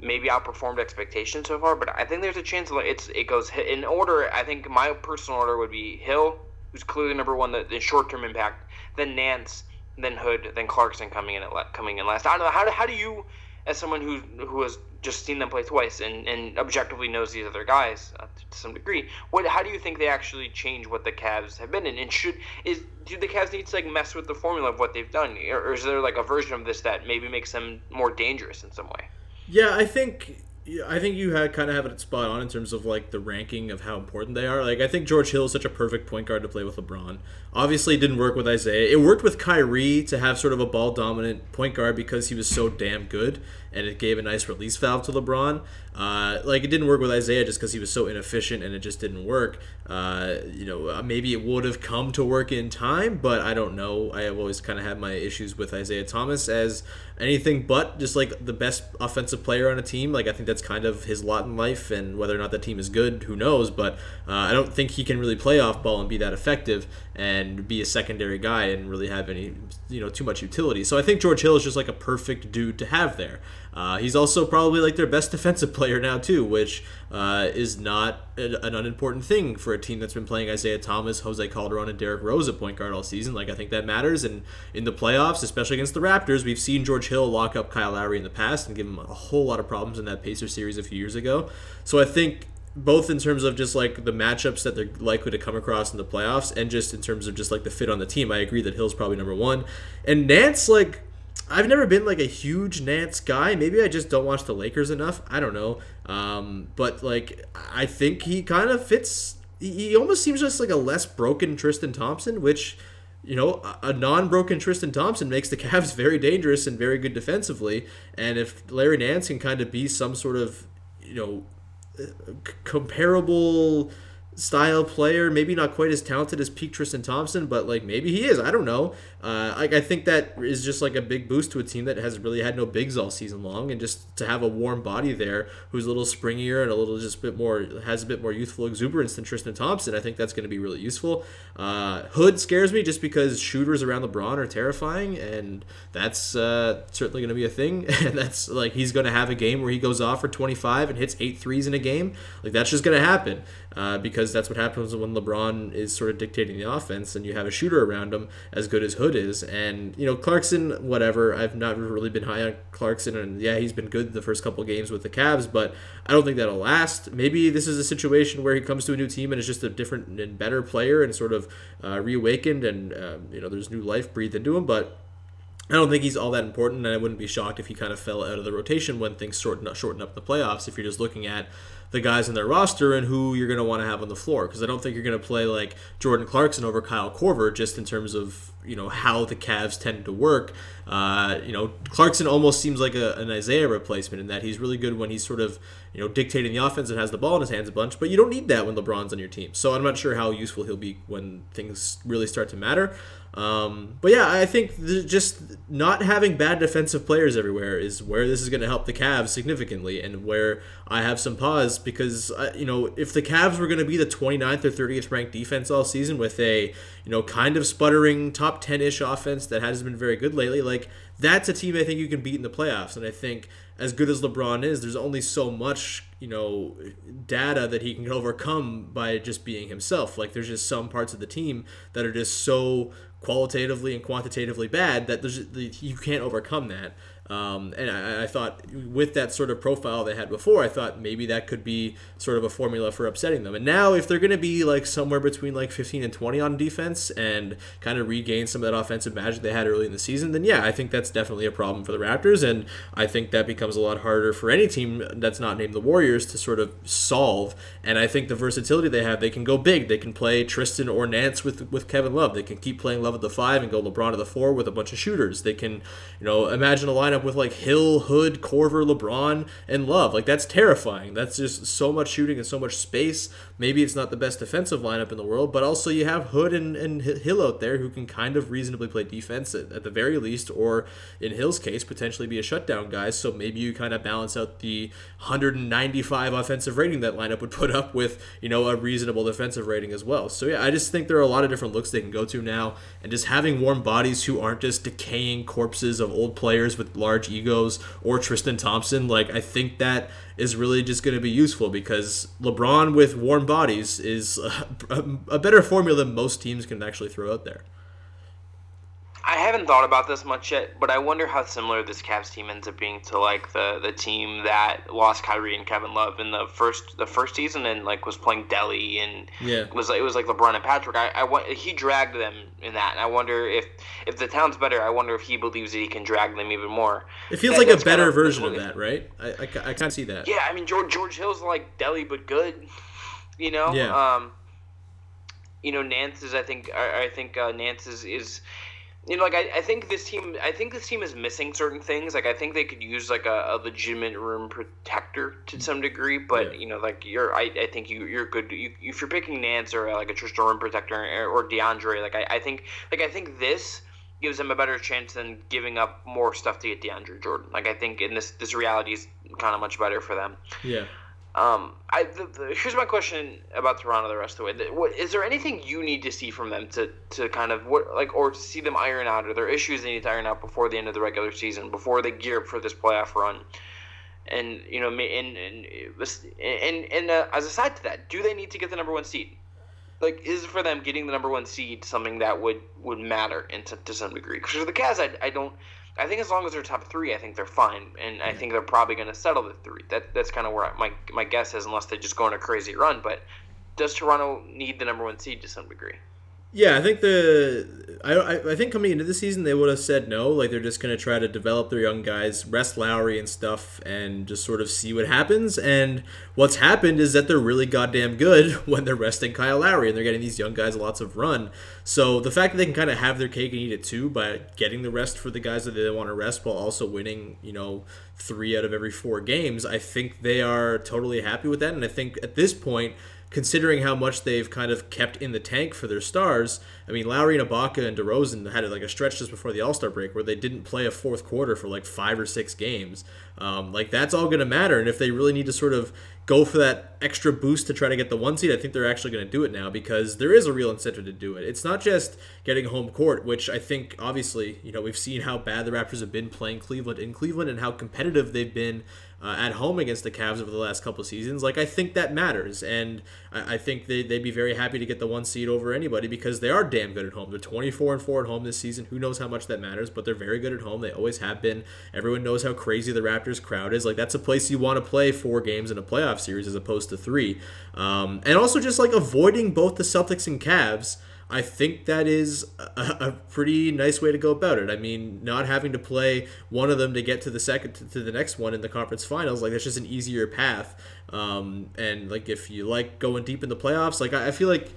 maybe outperformed expectations so far, but I think there's a chance it's it goes in order. I think my personal order would be Hill, who's clearly number one, the, the short term impact, then Nance, then Hood, then Clarkson coming in at coming in last. I don't know how do, how do you, as someone who who has just seen them play twice and, and objectively knows these other guys uh, to some degree, what how do you think they actually change what the Cavs have been in? And should is do the Cavs need to like mess with the formula of what they've done, or, or is there like a version of this that maybe makes them more dangerous in some way? Yeah, I think I think you had kind of have it spot on in terms of like the ranking of how important they are. Like I think George Hill is such a perfect point guard to play with LeBron. Obviously, it didn't work with Isaiah. It worked with Kyrie to have sort of a ball dominant point guard because he was so damn good, and it gave a nice release valve to LeBron. Uh, like it didn't work with Isaiah just because he was so inefficient and it just didn't work. Uh, you know, uh, maybe it would have come to work in time, but I don't know. I have always kind of had my issues with Isaiah Thomas as anything but just like the best offensive player on a team. Like I think that's kind of his lot in life, and whether or not that team is good, who knows? But uh, I don't think he can really play off ball and be that effective and be a secondary guy and really have any you know too much utility. So I think George Hill is just like a perfect dude to have there. Uh, he's also probably like their best [laughs] defensive player now too, which uh, is not an unimportant thing for a team that's been playing Isaiah Thomas, Jose Calderon, and Derrick Rose at point guard all season. Like I think that matters, and in the playoffs, especially against the Raptors, we've seen George Hill lock up Kyle Lowry in the past and give him a whole lot of problems in that Pacer series a few years ago. So I think both in terms of just like the matchups that they're likely to come across in the playoffs and just in terms of just like the fit on the team. I agree that Hill's probably number one. And Nance, like I've never been like a huge Nance guy. Maybe I just don't watch the Lakers enough. I don't know. Um, but like, I think he kind of fits. He, almost seems just like a less broken Tristan Thompson, which you know, a non-broken Tristan Thompson makes the [laughs] Cavs very dangerous and very good defensively. And if Larry Nance can kind of be some sort of, you know, comparable style player, maybe not quite as talented as peak Tristan Thompson, but like maybe he is. I don't know. Uh, I, I think that is just like a big boost to a team that has really had no bigs all season long, and just to have a warm body there who's a little springier and a little just a bit more has a bit more youthful exuberance than Tristan Thompson. I think that's going to be really useful. Uh, Hood scares me just because shooters around LeBron are terrifying, and that's uh, certainly going to be a thing. [laughs] and that's like he's going to have a game where he goes off for 25 and hits eight threes in a game. Like that's just going to happen uh, because that's what happens when LeBron is sort of dictating the offense and you have a shooter around him as good as Hood is. And, you know, Clarkson, whatever. I've not really been high on Clarkson, and yeah, he's been good the first couple games with the Cavs, but I don't think that'll last. Maybe this is a situation where he comes to a new team and is just a different and better player and sort of uh, reawakened and, uh, you know, there's new life breathed into him, but. I don't think he's all that important, and I wouldn't be shocked if he kind of fell out of the rotation when things shorten up, shorten up the playoffs. If you're just looking at the guys in their roster and who you're going to want to have on the floor. Because I don't think you're going to play like Jordan Clarkson over Kyle Korver just in terms of you know how the Cavs tend to work. Uh, you know, Clarkson almost seems like a, an Isaiah replacement in that he's really good when he's sort of you know dictating the offense and has the ball in his hands a bunch. But you don't need that when LeBron's on your team. So I'm not sure how useful he'll be when things really start to matter. Um, but yeah, I think just not having bad defensive players everywhere is where this is going to help the Cavs significantly, and where I have some pause because uh, you know if the Cavs were going to be the 29th or 30th ranked defense all season with a you know kind of sputtering top 10 ish offense that hasn't been very good lately, like that's a team I think you can beat in the playoffs, and I think as good as LeBron is, there's only so much you know data that he can overcome by just being himself. Like there's just some parts of the team that are just so qualitatively and quantitatively bad that there's you can't overcome that. Um, and I, I, thought with that sort of profile they had before, I thought maybe that could be sort of a formula for upsetting them. And now, if they're going to be like somewhere between like 15 and 20 on defense and kind of regain some of that offensive magic they had early in the season, then yeah, I think that's definitely a problem for the Raptors. And I think that becomes a lot harder for any team that's not named the Warriors to sort of solve. And I think the versatility they have, they can go big. They can play Tristan or Nance with, with Kevin Love. They can keep playing Love at the five and go LeBron to the four with a bunch of shooters. They can, you know, imagine a lineup lineup with like Hill, Hood, Korver, LeBron, and Love. Like that's terrifying. That's just so much shooting and so much space. Maybe it's not the best defensive lineup in the world, but also you have Hood and, and Hill out there who can kind of reasonably play defense at, at the very least, or in Hill's case, potentially be a shutdown guy. So maybe you kind of balance out the 195 offensive rating that lineup would put up with, you know, a reasonable defensive rating as well. So yeah, I just think there are a lot of different looks they can go to now, and just having warm bodies who aren't just decaying corpses of old players with large egos or Tristan Thompson, like I think that is really just going to be useful because LeBron with warm bodies is [laughs] a, a better formula than most teams can actually throw out there. I haven't thought about this much yet, but I wonder how similar this Cavs team ends up being to like the the team that lost Kyrie and Kevin Love in the first the first season and like was playing Delly and yeah. was it was like LeBron and Patrick. I, I he dragged them in that, and I wonder if if the town's better, I wonder if he believes that he can drag them even more. It feels that, like a better kind of, version of that, right? I, I, I can't see that. Yeah, I mean George George Hill's like Delly but good, you know. Yeah. Um, you know, Nance is I think I, I think uh, Nance is is you know, like I, I think this team, I think this team is missing certain things. Like I think they could use like a, a legitimate rim protector to mm-hmm. some degree, but yeah. you know, like you're, I, I think you you're good. You, if you're picking Nance or like a Tristan rim protector or, or DeAndre, like I, I think, like I think this gives them a better chance than giving up more stuff to get DeAndre Jordan. Like I think in this this reality is kind of much better for them. Yeah. Um, I the, the, here's my question about Toronto the rest of the way. What, is there anything you need to see from them to, to kind of what like or to see them iron out? Are there issues they need to iron out before the end of the regular season, before they gear up for this playoff run? And you know, and and and and uh, as a side to that, do they need to get the number one seed? Like, is for them getting the number one seed something that would would matter in to, to some degree? Because for the Cavs, I, I don't I think as long as they're top three, I think they're fine, and I think they're probably going to settle the three. That that's kind of where my my guess is, unless they just go on a crazy run. But does Toronto need the number one seed to some degree? Yeah, I think the I, I think coming into the season they would have said no. Like they're just to try to develop their young guys, rest Lowry and stuff, and just sort of see what happens. And what's happened is that they're really goddamn good [laughs] when they're resting Kyle Lowry and they're getting these young guys lots of run. So the fact that they can kind of have their cake and eat it too by getting the rest for the guys that they want to rest while also winning, you know, three out of every four games, I think they are totally happy with that. And I think at this point considering how much they've kind of kept in the tank for their stars. I mean, Lowry and Ibaka and DeRozan had like a stretch just before the All Star break where they didn't play a fourth quarter for like five or six games. Um, like that's all going to matter, and if they really need to sort of go for that extra boost to try to get the one seed, I think they're actually going to do it now because there is a real incentive to do it. It's not just getting home court, which I think obviously you know we've seen how bad the Raptors have been playing Cleveland in Cleveland and how competitive they've been uh, at home against the Cavs over the last couple seasons. Like I think that matters, and I, I, think they they'd be very happy to get the one seed over anybody because they are damn good at home. They're 24 and four at home this season. Who knows how much that matters, but they're very good at home. They always have been. Everyone knows how crazy the Raptors crowd is. Like that's a place you want to play four games in a playoff series as opposed to three, um, and also just like avoiding both the Celtics and Cavs. I think that is a, a, pretty nice way to go about it. I mean, not having to play one of them to get to the second to, the next one in the conference finals, like that's just an easier path. Um, and like if you like going deep in the playoffs, like I, I feel like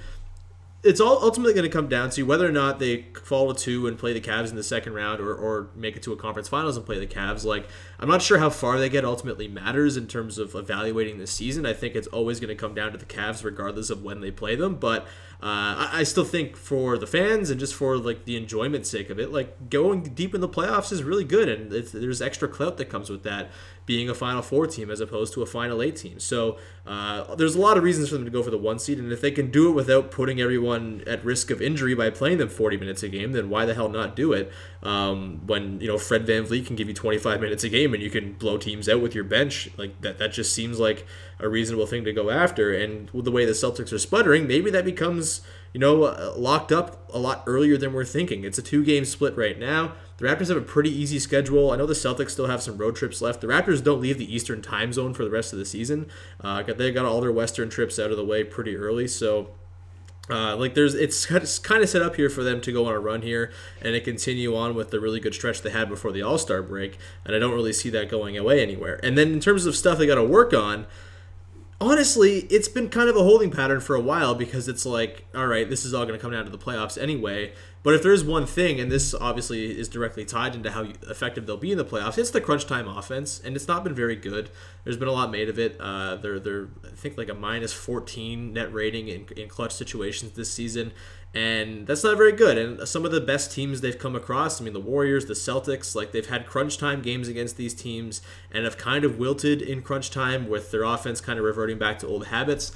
it's all ultimately going to come down to whether or not they fall to two and play the Cavs in the second round or, or make it to a conference finals and play the Cavs. Like, I'm not sure how far they get ultimately matters in terms of evaluating the season. I think it's always going to come down to the Cavs regardless of when they play them. But uh, I, I, still think for the fans and just for like the enjoyment sake of it, like going deep in the playoffs is really good, and there's extra clout that comes with that being a Final Four team as opposed to a Final Eight team. So uh, there's a lot of reasons for them to go for the one seed, and if they can do it without putting everyone at risk of injury by playing them 40 minutes a game, then why the hell not do it? Um, when you know Fred Van VanVleet can give you 25 minutes a game and you can blow teams out with your bench, like that, that just seems like a reasonable thing to go after. And with the way the Celtics are sputtering, maybe that becomes you know uh, locked up a lot earlier than we're thinking. It's a two game split right now. The Raptors have a pretty easy schedule. I know the Celtics still have some road trips left. The Raptors don't leave the Eastern time zone for the rest of the season. Uh, they got all their Western trips out of the way pretty early, so uh, like there's it's kind of set up here for them to go on a run here and to continue on with the really good stretch they had before the All Star break, and I don't really see that going away anywhere. And then in terms of stuff they got to work on, honestly, it's been kind of a holding pattern for a while because it's like, all right, this is all going to come down to the playoffs anyway. But if there's one thing, and this obviously is directly tied into how effective they'll be in the playoffs, it's the crunch time offense, and it's not been very good. There's been a lot made of it. Uh, they're they're I think like a minus 14 net rating in, in clutch situations this season, and that's not very good. And some of the best teams they've come across, I mean the Warriors, the Celtics, like they've had crunch time games against these teams and have kind of wilted in crunch time with their offense kind of reverting back to old habits.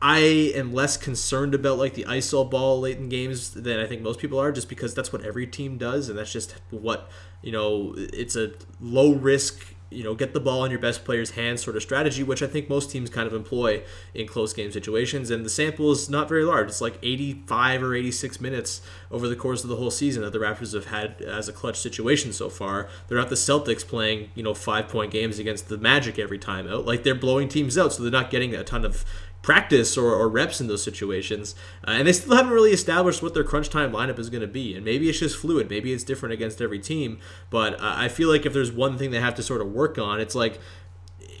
I am less concerned about like the iso ball late in games than I think most people are, just because that's what every team does, and that's just what you know. It's a low risk, you know, get the ball in your best player's hands sort of strategy, which I think most teams kind of employ in close game situations. And the sample is not very large; it's like 85 or 86 minutes over the course of the whole season that the Raptors have had as a clutch situation so far. They're not the Celtics playing you know five point games against the Magic every time out; like they're blowing teams out, so they're not getting a ton of practice or, or reps in those situations. Uh, and they still haven't really established what their crunch time lineup is going to be. And maybe it's just fluid. Maybe it's different against every team. But uh, I feel like if there's one thing they have to sort of work on, it's like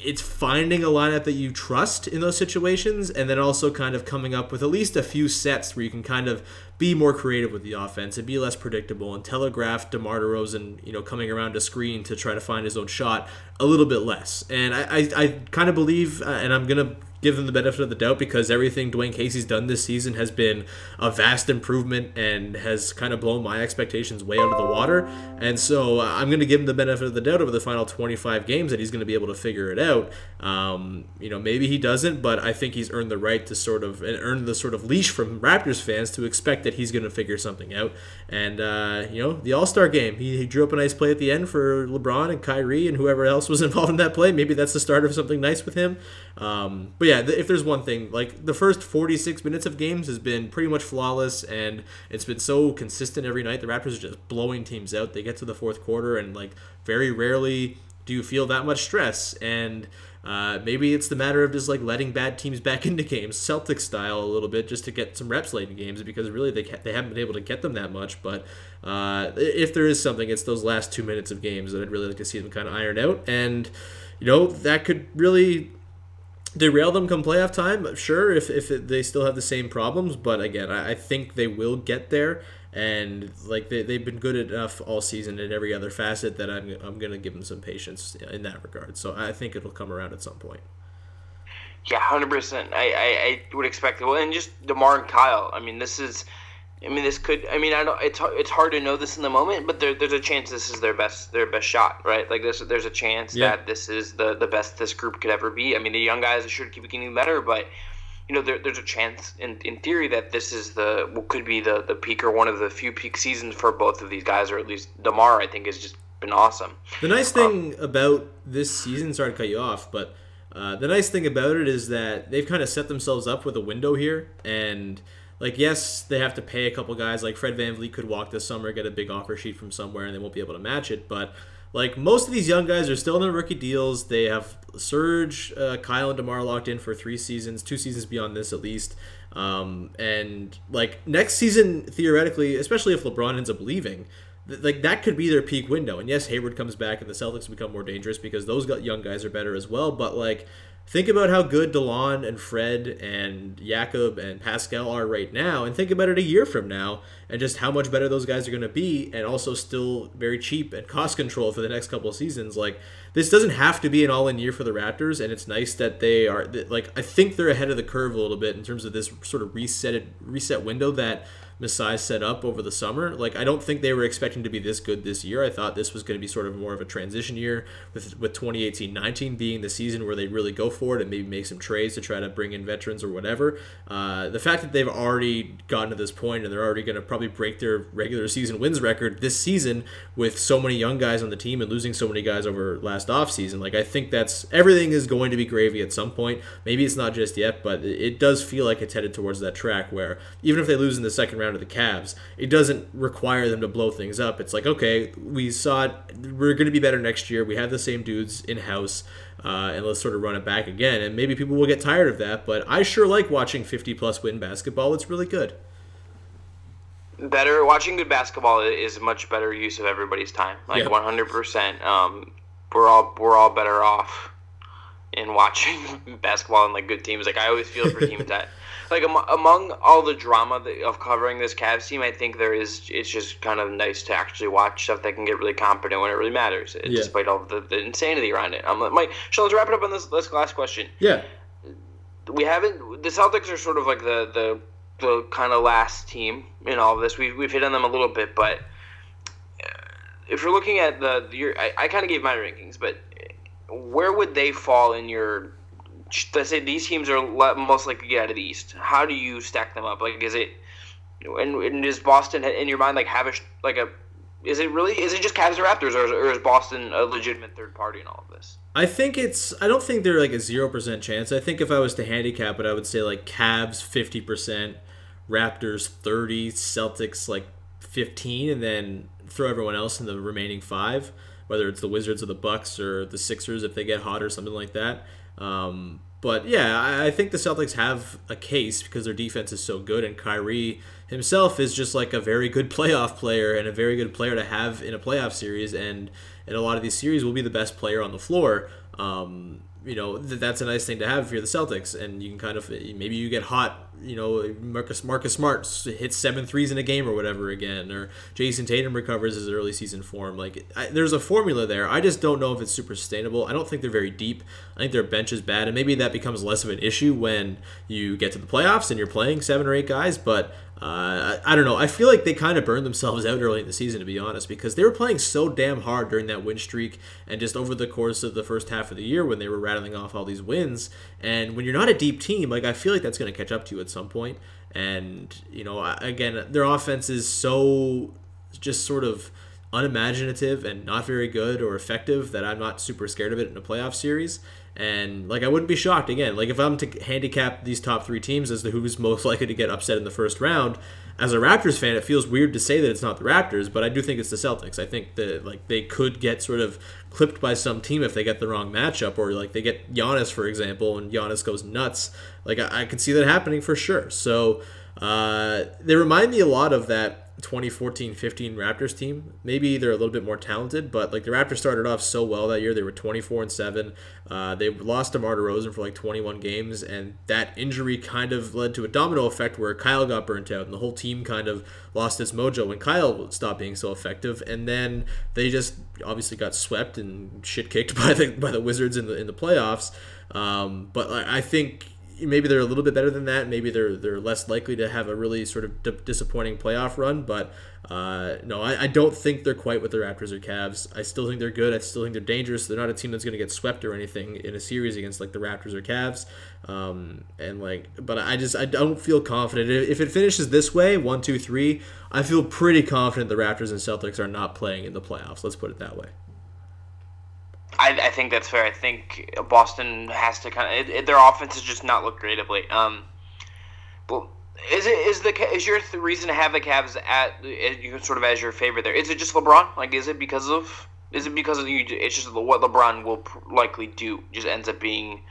it's finding a lineup that you trust in those situations and then also kind of coming up with at least a few sets where you can kind of be more creative with the offense and be less predictable and telegraph DeMar DeRozan, you know, coming around a screen to try to find his own shot a little bit less. And I, I, I kind of believe, uh, and I'm going to give them the benefit of the doubt because everything Dwane Casey's done this season has been a vast improvement and has kind of blown my expectations way out of the water. And so uh, I'm going to give him the benefit of the doubt over the final 25 games that he's going to be able to figure it out. Um, you know, maybe he doesn't, but I think he's earned the right to sort of and earned the sort of leash from Raptors fans to expect that he's going to figure something out. And uh, you know, the All Star game, he, he drew up a nice play at the end for LeBron and Kyrie and whoever else was [laughs] involved in that play. Maybe that's the start of something nice with him. Um, but yeah, if there's one thing, like the first 46 minutes of games has been pretty much flawless, and it's been so consistent every night. The Raptors are just blowing teams out. They get to the fourth quarter, and like very rarely do you feel that much stress? And uh, maybe it's the matter of just like letting bad teams back [laughs] into games, Celtic style, a little bit, just to get some reps late in games because really they they haven't been able to get them that much. But uh, if there is something, it's those last two minutes of games that I'd really like to see them kind of iron out, and you know that could really derail them come playoff time. Sure, if if they still have the same problems, but again, I, I think they will get there and like they, they've been good enough all season in every other facet that I'm, I'm going to give them some patience in that regard. So I think it'll come around at some point. Yeah, hundred percent. I, I I would expect it. Well, and just DeMar and Kyle. I mean, this is. I mean, this could. I mean, I don't. It's it's hard to know this in the moment, but there, there's a chance this is their best their best shot, right? Like this, there's a chance yeah. that this is the the best this group could ever be. I mean, the young guys should keep getting better, but you know, there, there's a chance in, in theory that this is the what could be the the peak or one of the few peak seasons for both of these guys, or at least DeMar. I think has just been awesome. The nice thing um, about this season, sorry to cut you off, but uh, the nice thing about it is that they've kind of set themselves up with a window here, and like yes, they have to pay a couple guys. Like Fred VanVleet could walk this summer, get a big offer sheet from somewhere, and they won't be able to match it, but like most of these young guys are still in their rookie deals. They have Serge, uh, Kyle, and DeMar locked in for three seasons, two seasons beyond this at least. Um, and like next season, theoretically, especially if LeBron ends up leaving, th- like that could be their peak window. And yes, Hayward comes back, and the Celtics become more dangerous because those young guys are better as well. But like think about how good Delon and Fred and Jakob and Pascal are right now, and think about it a year from now, and just how much better those guys are going to be, and also still very cheap and cost control for the next couple of seasons. Like this doesn't have to be an all-in year for the Raptors, and it's nice that they are. Like I think they're ahead of the curve a little bit in terms of this sort of reset reset window that Masai set up over the summer. Like I don't think they were expecting to be this good this year. I thought this was going to be sort of more of a transition year with with 2018-19 being the season where they really go for it and maybe make some trades to try to bring in veterans or whatever. Uh, the fact that they've already gotten to this point and they're already going to probably break their regular season wins record this season with so many young guys on the team and losing so many guys over last off season. Like I think that's everything is going to be gravy at some point. Maybe it's not just yet, but it does feel like it's headed towards that track where even if they lose in the second round round of the Cavs, it doesn't require them to blow things up. It's like, okay, we saw it. We're going to be better next year. We have the same dudes in house, uh, and let's sort of run it back again. And maybe people will get tired of that, but I sure like watching 50 plus win basketball. It's really good. Better watching good basketball is a much better use of everybody's time. Like yeah. 100%. Um, we're all we're all better off in watching [laughs] basketball and like good teams. Like I always feel for teams that like among all the drama of covering this Cavs team, I think there is. It's just kind of nice to actually watch stuff that can get really competent when it really matters, yeah. despite all the, the, insanity around it. I'm like, Mike, so let's wrap it up on this, this last question. Yeah, we haven't. The Celtics are sort of like the the the kind of last team in all of this. We've we've hit on them a little bit, but uh, if you're looking at the, your, I, I kind of gave my rankings, but where would they fall in your let's say these teams are most likely to get out of the East. How do you stack them up? Like, is it and, and does Boston in your mind like have a like a is it really is it just Cavs or Raptors or is, or is Boston a legitimate third party in all of this? I think it's I don't think they're like a zero percent chance. I think if I was to handicap it, I would say like Cavs fifty percent, Raptors thirty, Celtics like fifteen, and then throw everyone else in the remaining five, whether it's the Wizards or the Bucks or the Sixers if they get hot or something like that. Um, but yeah, I, I think the Celtics have a case because their defense is so good, and Kyrie himself is just like a very good [laughs] playoff player and a very good player to have in a playoff series, and in a lot of these series will be the best player on the floor. Um, you know that's a nice thing to have if you're the Celtics, and you can kind of maybe you get hot. You know, Marcus Marcus Smart hits seven threes in a game or whatever again, or Jayson Tatum recovers his early season form. Like I, there's a formula there. I just don't know if it's super sustainable. I don't think they're very deep. I think their bench is bad, and maybe that becomes less of an issue when you get to the playoffs and you're playing seven or eight guys. But uh, I, I, don't know. I feel like they kind of burned themselves [laughs] out early in the season, to be honest, because they were playing so damn hard during that win streak and just over the course of the first half of the year when they were rattling off all these wins. And when you're not a deep team, like I feel like that's going to catch up to you at some point. And you know, again, their offense is so just sort of unimaginative and not very good or effective that I'm not super scared of it in a playoff series. And like I wouldn't be shocked again. Like if I'm to handicap these top three teams as to who's most [laughs] likely to get upset in the first round, as a Raptors fan, it feels weird to say that it's not the Raptors, but I do think it's the Celtics. I think that like they could get sort of clipped by some team if they get the wrong matchup, or like they get Giannis, for example, and Giannis goes nuts. Like I, I could see that happening for sure. So uh, they remind me a lot of that 2014-15 Raptors team. Maybe they're a little bit more talented, but like the Raptors started off so well that year. They were 24 and 7. Uh, they lost to DeMar DeRozan for like 21 games, and that injury kind of led to a domino effect where Kyle got burnt out, and the whole team kind of lost its mojo when Kyle stopped being so effective. And then they just obviously got swept and shit kicked [laughs] by the by the Wizards in the in the playoffs. Um, but I think maybe they're a little bit better than that. Maybe they're they're less likely to have a really sort of d- disappointing playoff run. But uh, no, I, I, don't think they're quite what the Raptors or Cavs. I still think they're good. I still think they're dangerous. They're not a team that's going to get swept or anything in a series against like the Raptors or Cavs. Um, and like, but I just I don't feel confident if it finishes this way, one, two, three. I feel pretty confident the Raptors and Celtics are not playing in the playoffs. Let's put it that way. I, I think that's fair. I think Boston has to kind of it, it, their offense has just not looked great of late. Um, well, is it is the is your th- reason to have the Cavs at you sort of as your favorite there? Is it just LeBron? Like, is it because of is it because of you? It's just what LeBron will likely do. Just ends up being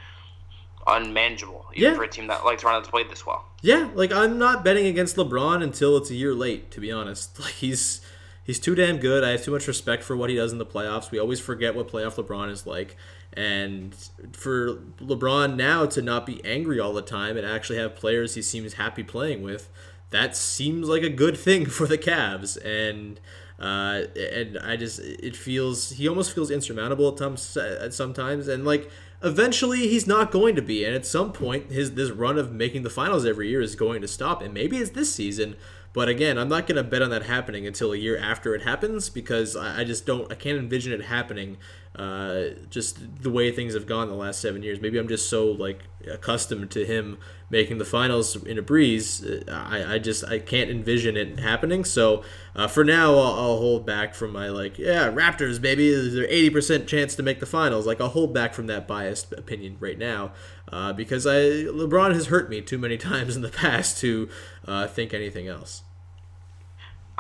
unmanageable, even yeah. for a team that like Toronto's played this well. Yeah, like I'm not betting against LeBron until it's a year late. To be honest, [laughs] like he's he's too damn good. I have too much respect for what he does in the playoffs. We always forget what playoff LeBron is like. And for LeBron now to not be angry all the time and actually have players he seems happy playing with, that seems like a good thing [laughs] for the Cavs. And uh, and I just it feels he almost feels insurmountable at times at sometimes and like eventually he's not going to be and at some point his this run of making the finals every year is going to stop and maybe it's this season but again, I'm not going to bet on that happening until a year after it happens because I, I just don't, I can't envision it happening. Uh, just the way things have gone the last seven years. Maybe I'm just so like accustomed to him making the finals in a breeze. I, I just I can't envision it happening. So uh, for now, I'll, I'll, hold back from my like yeah Raptors baby. There's eighty percent chance to make the finals. Like I'll hold back from that biased opinion right now uh, because I LeBron has hurt me too many [laughs] times in the past to uh, think anything else.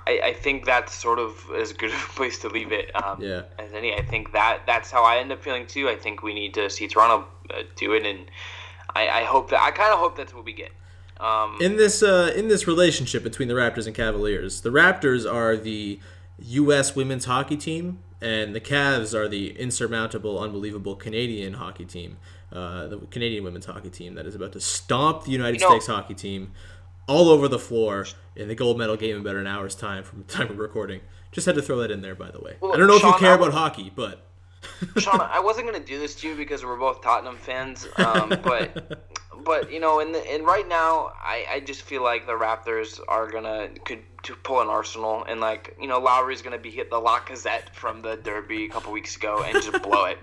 I, I think that's sort of as good a place to leave it um, yeah. as any. I think that that's how I end up feeling too. I think we need to see Toronto uh, do it, and I, I hope that I kind of hope that's what we get. Um, in this uh, in this relationship between the Raptors and Cavaliers, the Raptors are the U.S. women's hockey team, and the Cavs are the insurmountable, unbelievable Canadian hockey team, uh, the Canadian women's hockey team that is about to stomp the United you know, States hockey team all over the floor in the gold medal game in about an hour's time from the [laughs] time of recording. Just had to throw that in there, by the way. Well, I don't know Sean, if you care about hockey, but [laughs] Sean, I wasn't going to do this to you because we're both Tottenham fans, um, [laughs] but but you know, in the, and right now, I, I just feel like the Raptors are gonna could to pull an Arsenal, and like you know, Lowry's gonna be hit the Lacazette from the Derby a couple weeks ago and just blow it.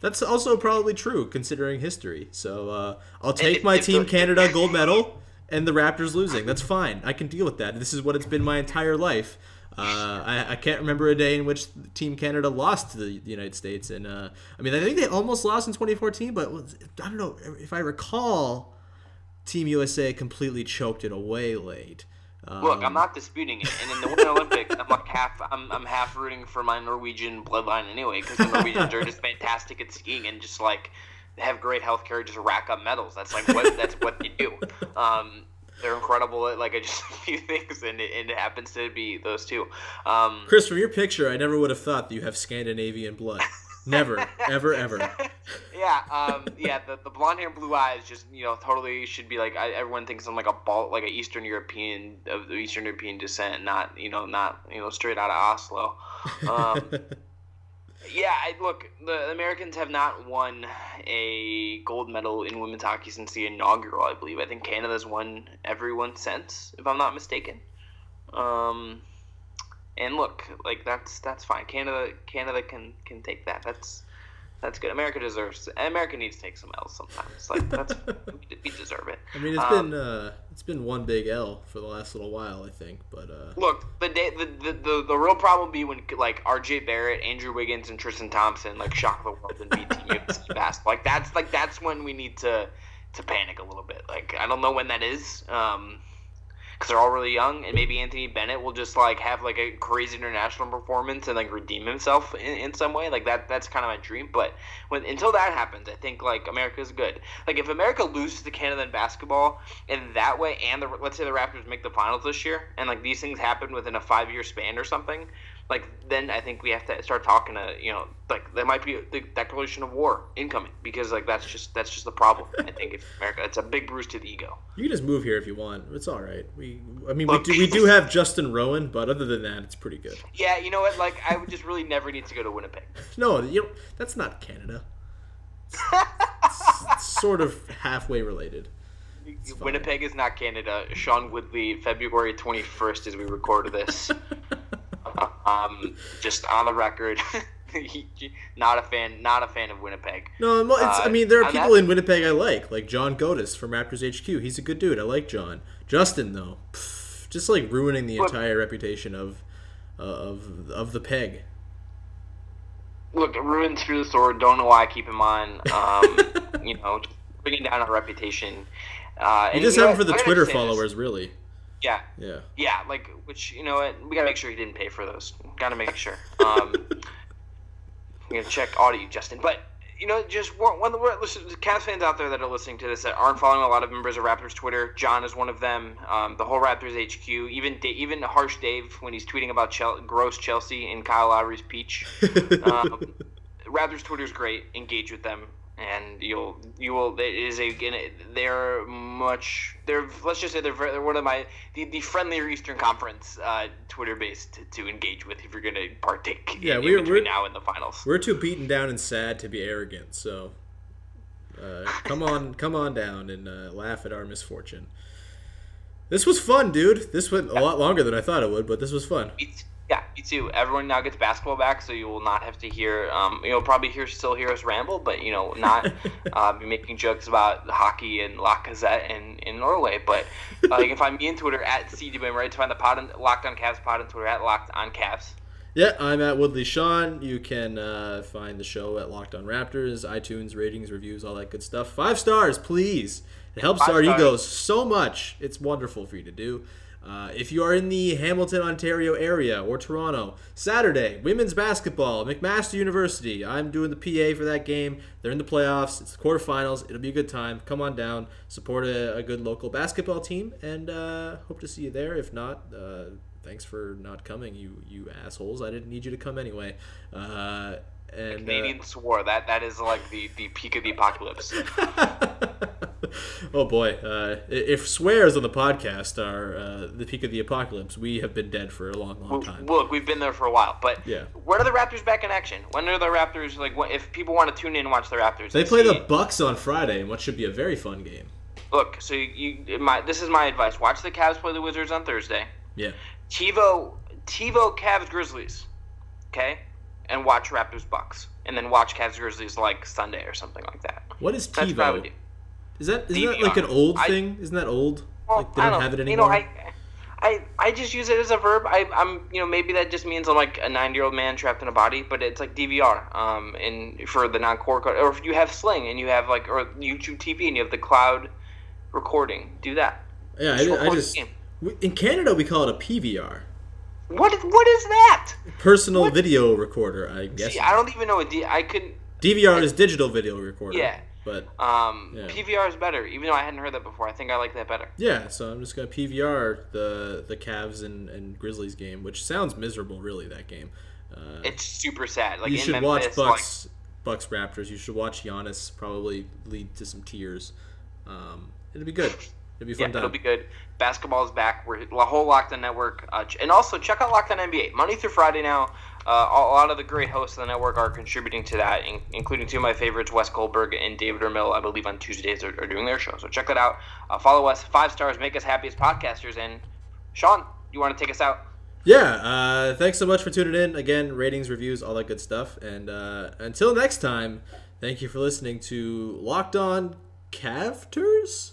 That's also probably true considering history. So uh, I'll take my Team Canada gold medal and the Raptors losing. That's fine. I can deal with that. This is what it's been my entire life. Uh, I, I, can't remember a day in which Team Canada lost to the United States, and uh, I mean I think they almost lost in 2014, but I don't know if I recall. Team USA completely choked it away late. Um, Look, I'm not disputing it, and in the Winter Olympics, I'm like half I'm, I'm half rooting for my Norwegian bloodline anyway, because the Norwegians are just [laughs] fantastic at skiing and just like have great health care, just rack up medals. That's like what that's what they do. [laughs] Um, they're incredible at like I [laughs] just a few things, and it, and it happens to be those two. Um, Chris, from your picture, I never would have thought that you have Scandinavian blood. Never, [laughs] ever, ever. yeah, um, yeah. The, the blonde hair, blue eyes, just you know, totally should be like I, everyone thinks I'm like a ball, like a Eastern European of the Eastern European descent, not you know, not you know, straight out of Oslo. Um, yeah, I, look, the Americans have not won a gold medal in women's hockey since the inaugural, I believe. I think Canada's won every one since, if I'm not mistaken. Um, and look, like that's that's fine. Canada Canada can can take that. That's that's good. America deserves. America needs to take some L's sometimes. Like that's we deserve it. I mean, it's um, been uh, it's been one big L for the last little while, I think. But uh, look, the day the, the, the the real problem will be when like R.J. Barrett, Andrew Wiggins, and Tristan Thompson like shock the world and beat Team USA fast. Like that's like that's when we need to to panic a little bit. Like I don't know when that is. Um, because they're all really young, and maybe Anthony Bennett will just like have like a crazy international performance and like redeem himself in, in some way. Like that that's kind of my dream. But when until that happens, I think like America's good. Like if America loses to Canada in basketball in that way, and the, let's say the Raptors make the finals this year, and like these things happen within a five year span or something, like then I think we have to start talking to you know like there might be the declaration of war incoming because like that's just that's just the problem. I think if America, it's a big bruise to the ego. You can just move here if you want. It's all right. We, I mean, we do, we do have Justin Rowan, but other than that, it's pretty good. Yeah, you know what? Like I would just really never need to go to Winnipeg. [laughs] No, you know, that's not Canada. It's, it's sort of halfway related. Winnipeg is not Canada. Sean Woodley, February twenty first, as we record this. [laughs] um, just on the record, he- [laughs] not a fan, not a fan of Winnipeg. No, it's, I Uh, mean, there are people that- in Winnipeg I like, like John Godis from Raptors HQ. He's a good dude. I like John. Justin though, pff, just like ruining the Look- entire reputation of uh, of of the peg. Look, ruins through the sword. Don't know why I keep him on. Um, [laughs] you know, bringing down our reputation. Uh, You just have him for the Twitter followers, really. Yeah, Yeah. Yeah, like which you know what we gotta make sure he didn't pay for those. Gotta make sure. Um, [laughs] I'm gonna check audit, Justin. But you know, just one, one of the listen, Cavs fans out there that are listening to this that aren't following a lot of members of Raptors Twitter. John is one of them. Um, the whole Raptors HQ, even Da- even Harsh Dave when he's tweeting about Chel- gross Chelsea and Kyle Lowry's peach. [laughs] Um, Raptors Twitter is great. Engage with them, and you'll you will. It is a. They're much. They're let's just say they're they're one of my the, the friendlier Eastern Conference uh, Twitter base to, to engage with if you're going to partake. Yeah, in, we're- in we're- now in the finals. We're too beaten down and sad to be arrogant, so uh, come on, [laughs] come on down and uh, laugh at our misfortune. This was fun, dude. This went a lot longer than I thought it would, but this was fun. T- Yeah, me too. Everyone now gets basketball back, so you will not have to hear. Um, you'll probably hear still hear us ramble, but you know, not [laughs] uh, be making jokes about hockey and Lacazette in, in Norway. But uh, you can find me on Twitter at CDBM, right? To find the pod on, Locked on Cavs pod on Twitter at Locked on Cavs. Yeah, I'm at Woodley Sean. You can uh, find the show at Locked On Raptors, iTunes, ratings, reviews, all that good stuff. Five stars, please. It helps Five our stars. egos so much. It's wonderful for you to do. Uh, if you are in the Hamilton, Ontario area or Toronto, Saturday, women's basketball, McMaster University. I'm doing the PA for that game. They're in the playoffs. It's the quarterfinals. It'll be a good time. Come on down, support a, a good local basketball team, and uh, hope to see you there. If not, uh, thanks for not coming, you you assholes. I didn't need you to come anyway. Uh, and uh, Canadian swore that that is like the, the peak of the apocalypse. [laughs] oh boy, uh, if swears on the podcast are uh, the peak of the apocalypse, we have been dead for a long, long time. Look, we've been there for a while, but Yeah. when are the Raptors back in action? When are the Raptors like? What, if people want to tune in and watch the Raptors, They and play see- the Bucks on Friday, in what should be a very fun game. Look, so you, my this is my advice: watch the Cavs play the Wizards on Thursday. Yeah. TiVo, TiVo, Cavs, Grizzlies, okay, and watch Raptors, Bucks, and then watch Cavs, Grizzlies like Sunday or something like that. What is That's what I would TiVo? do. Is that isn't that like an old I- thing? Isn't that old? Well, like they I don't have it anymore. You know. I, I, I just use it as a verb. I, I'm, you know, maybe that just means I'm like a nine-year-old man trapped in a body, but it's like DVR. Um, and for the non-core code, or if you have Sling and you have like, or YouTube TV and you have the cloud recording, do that. yeah, just I, I just in Canada we call it a PVR, What, what is that? personal video recorder. I guess See, I don't even know what D. I couldn't. DVR is digital video recorder. Yeah. But Um, Yeah. PVR is better, even though I hadn't heard that before. I think I like that better. yeah, so I'm just gonna PVR the the Cavs and, and Grizzlies game, which sounds miserable, really. That game. Uh, It's super sad. Like you should Memphis, watch like- Bucks Bucks Raptors. You should watch Giannis probably lead to some tears. Um, it'll be good. It'll be a Yeah, fun time. it'll be good. Basketball is back. We're the whole Locked On Network, uh, and also check out Locked On NBA Monday through Friday now. Uh, a lot of the great hosts of the network are contributing to that, in, including two of my favorites, Wes Goldberg and David Ermill. I believe on Tuesdays are, are doing their show. So check that out. Uh, follow us, five stars, make us happy as podcasters. And Sean, you want to take us out? Yeah, uh, thanks so much for tuning in. Again, ratings, reviews, all that good stuff. And uh, until next time, thank you for listening to Locked On Cavters.